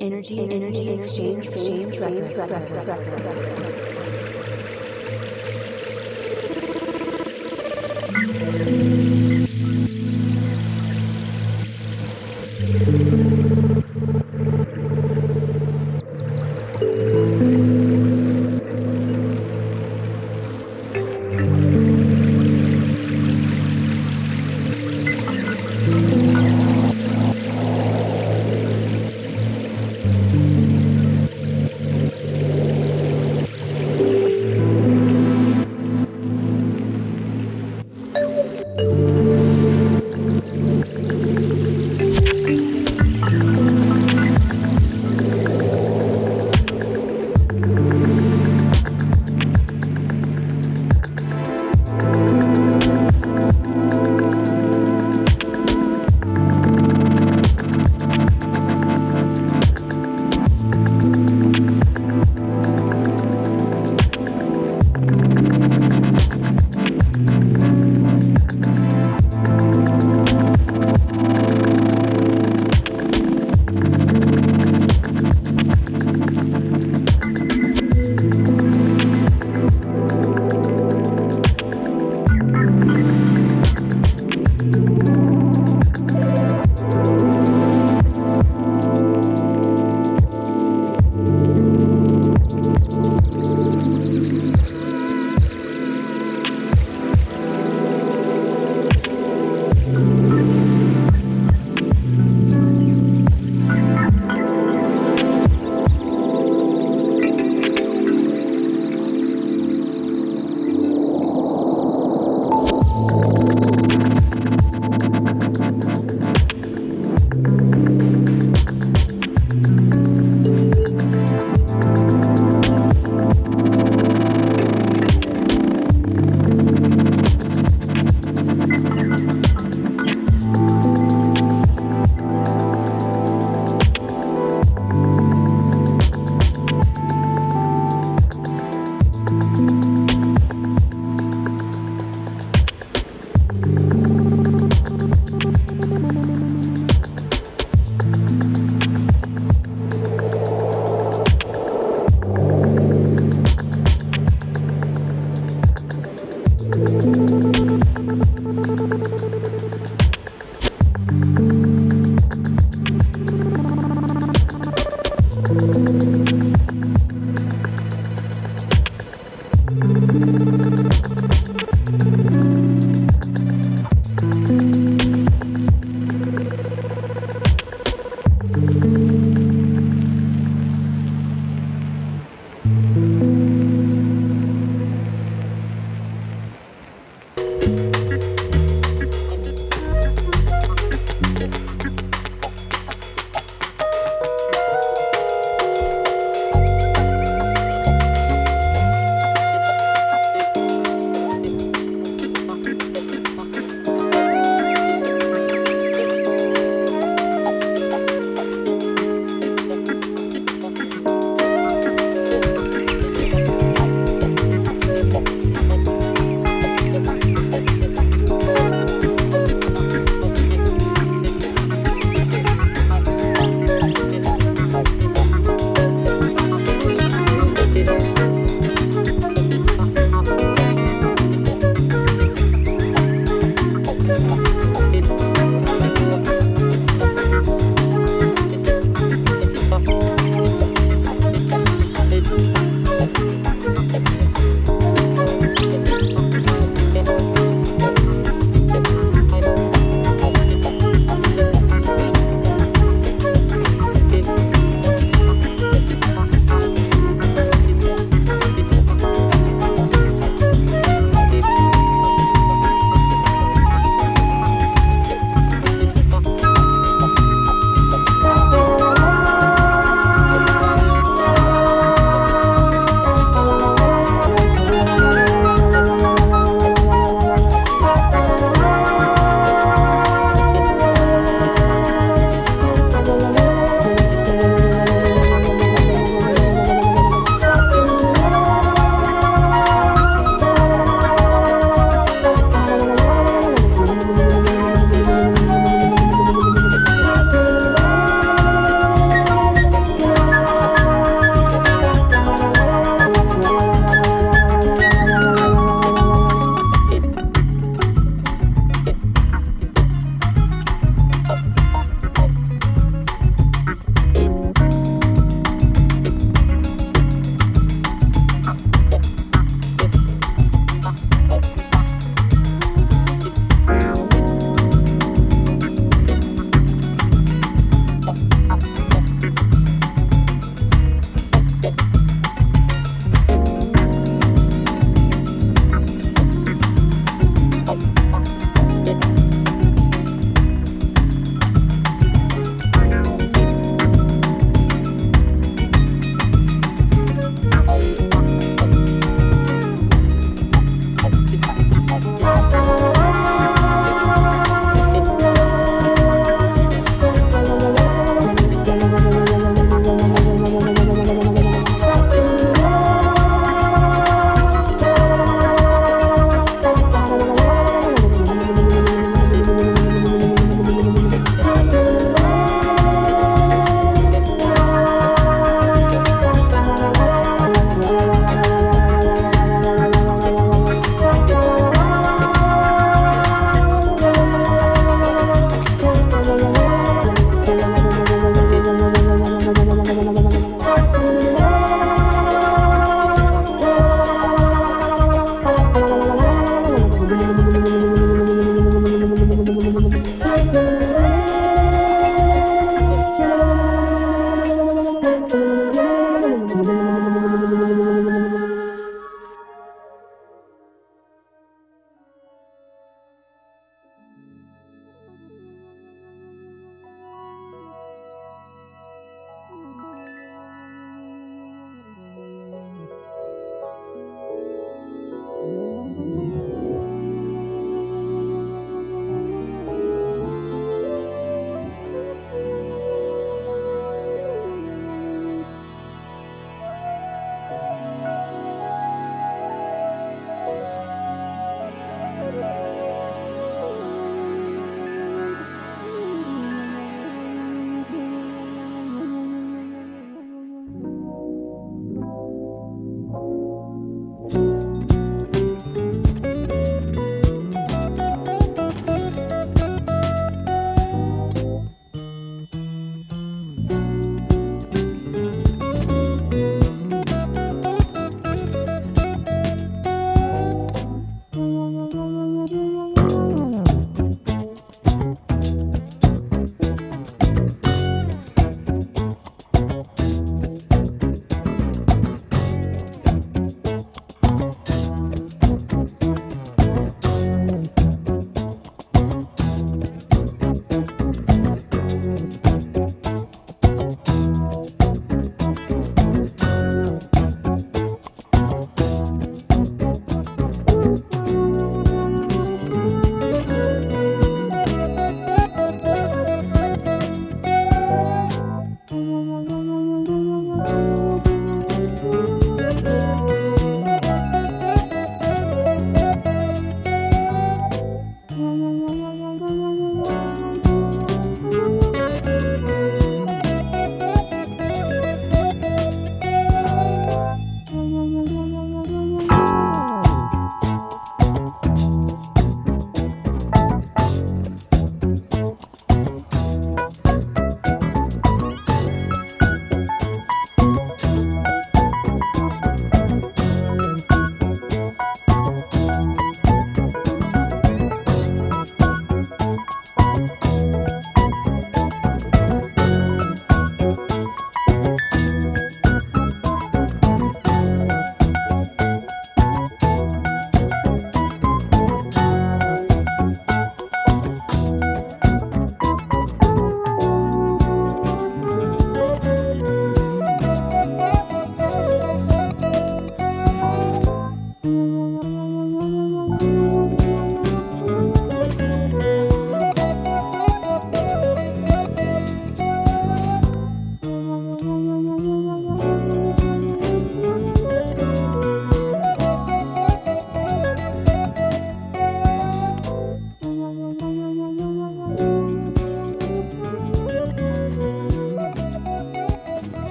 Energy, energy exchange, exchange, records.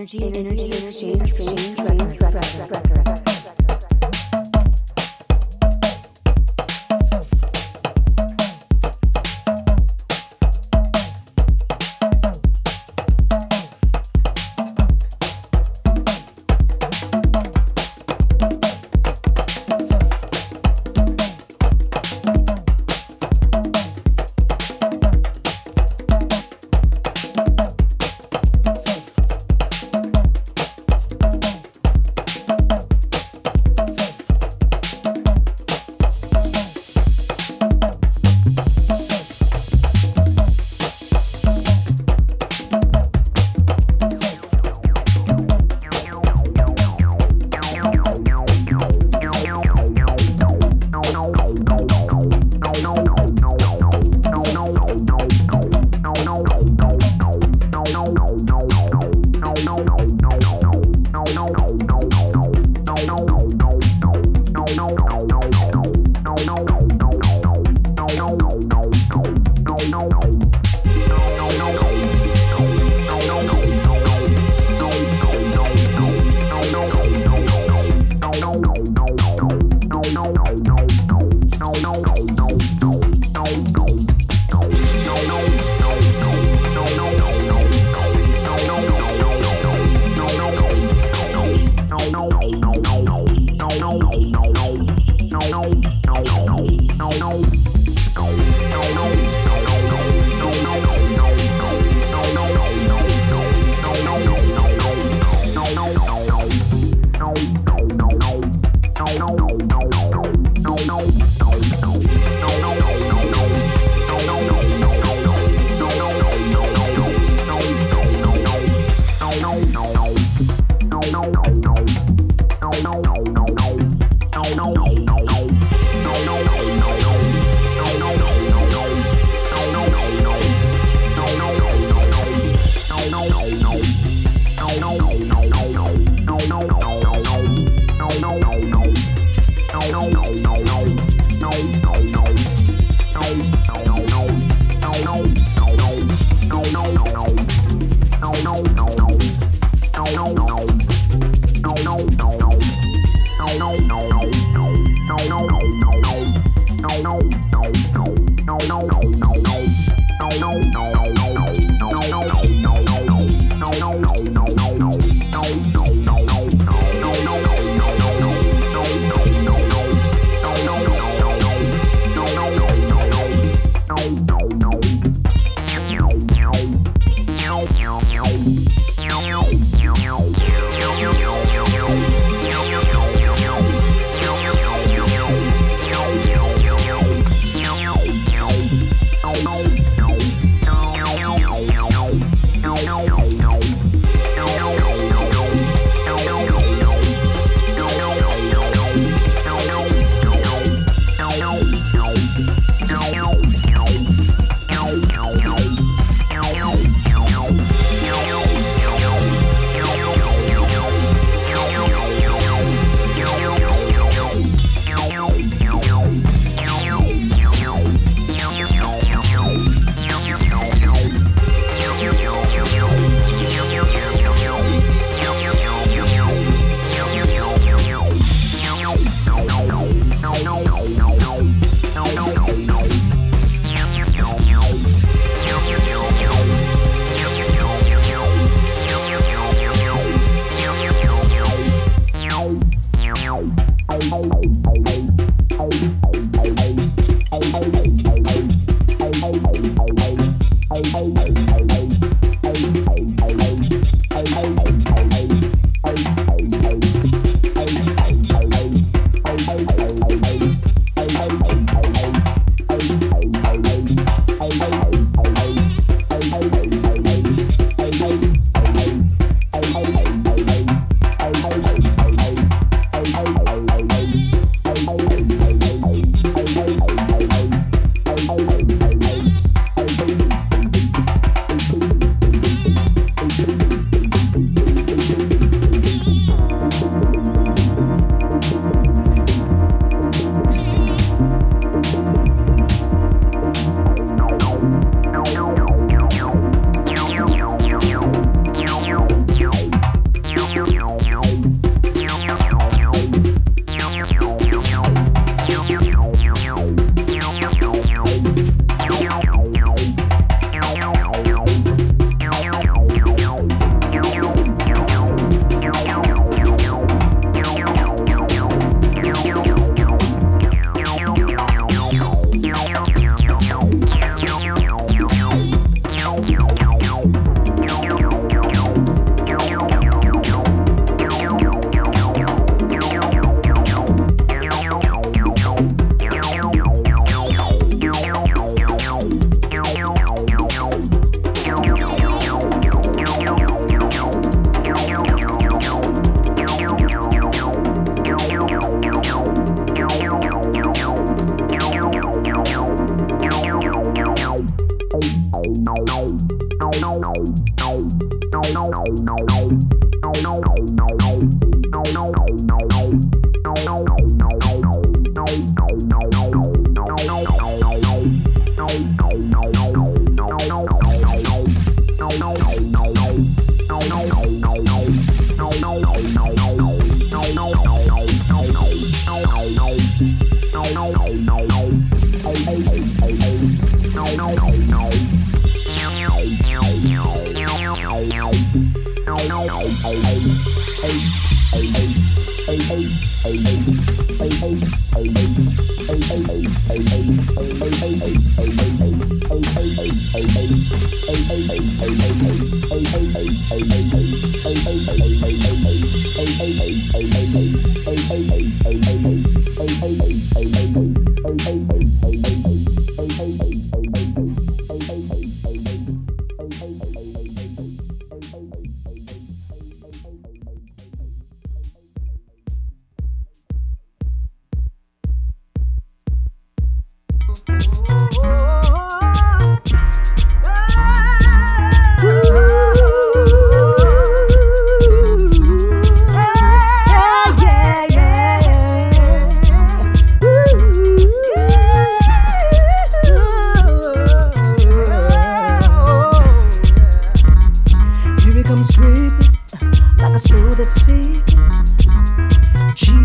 Energy, energy, exchange, exchange,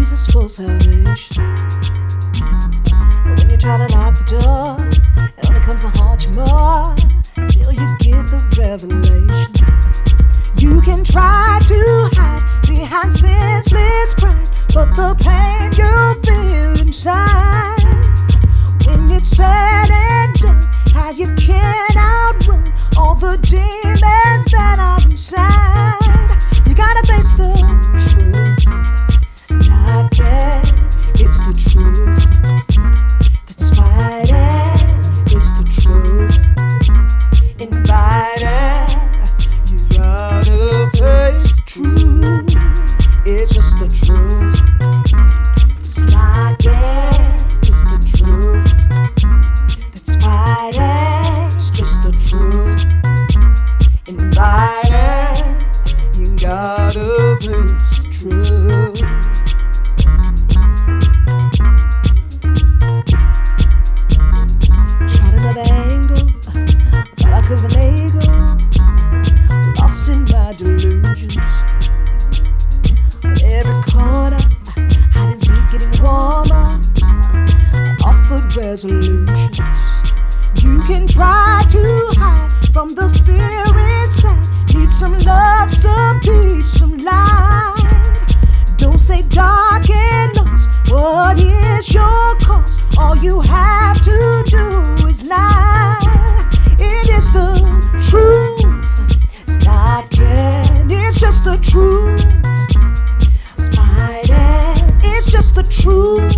Jesus for salvation. But when you try to lock the door, it only comes to haunt you more till you get the revelation. You can try to hide behind senseless pride, but the pain you feel inside when it's said and done, how you can't outrun all the demons that are inside. You gotta face the truth. It's not that, it's the truth. That's fighting, your cost? All you have to do is lie. It is the truth. It's not can. It's just the truth. Spider. It's just the truth.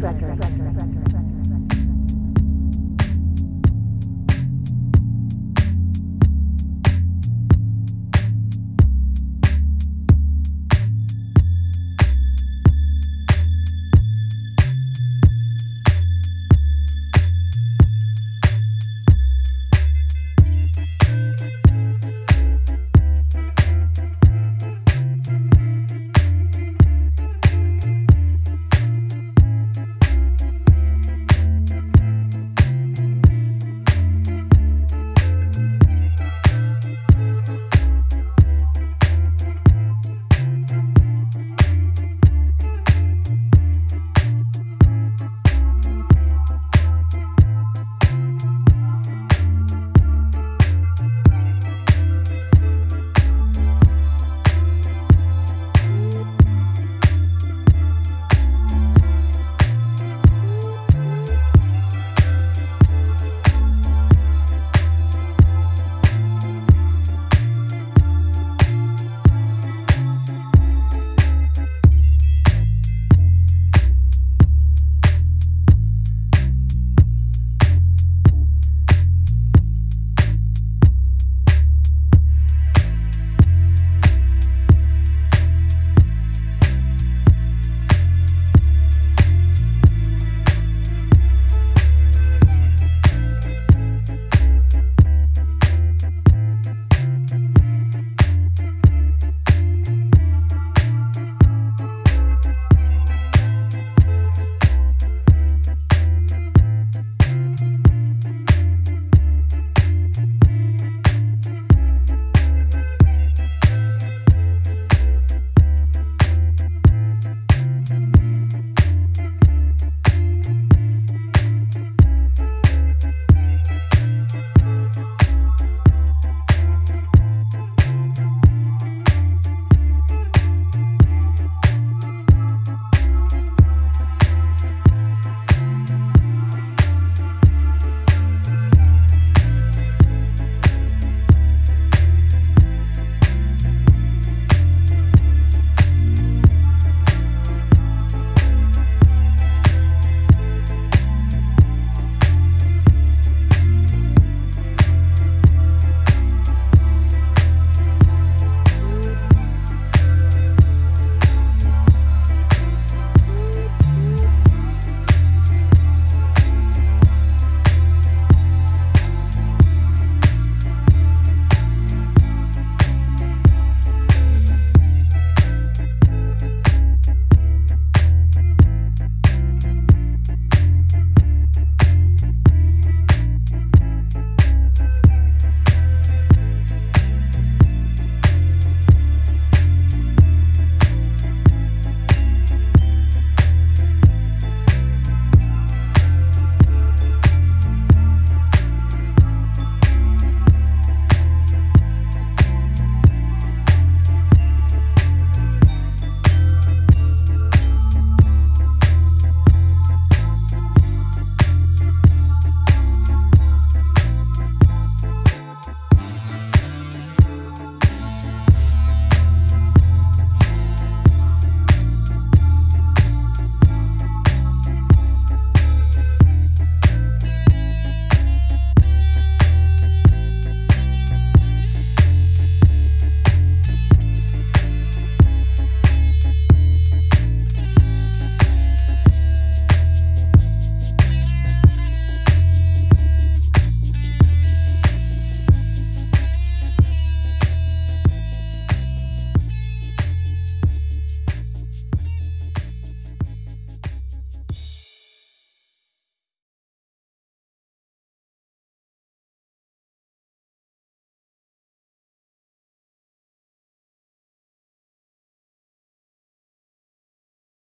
Energy,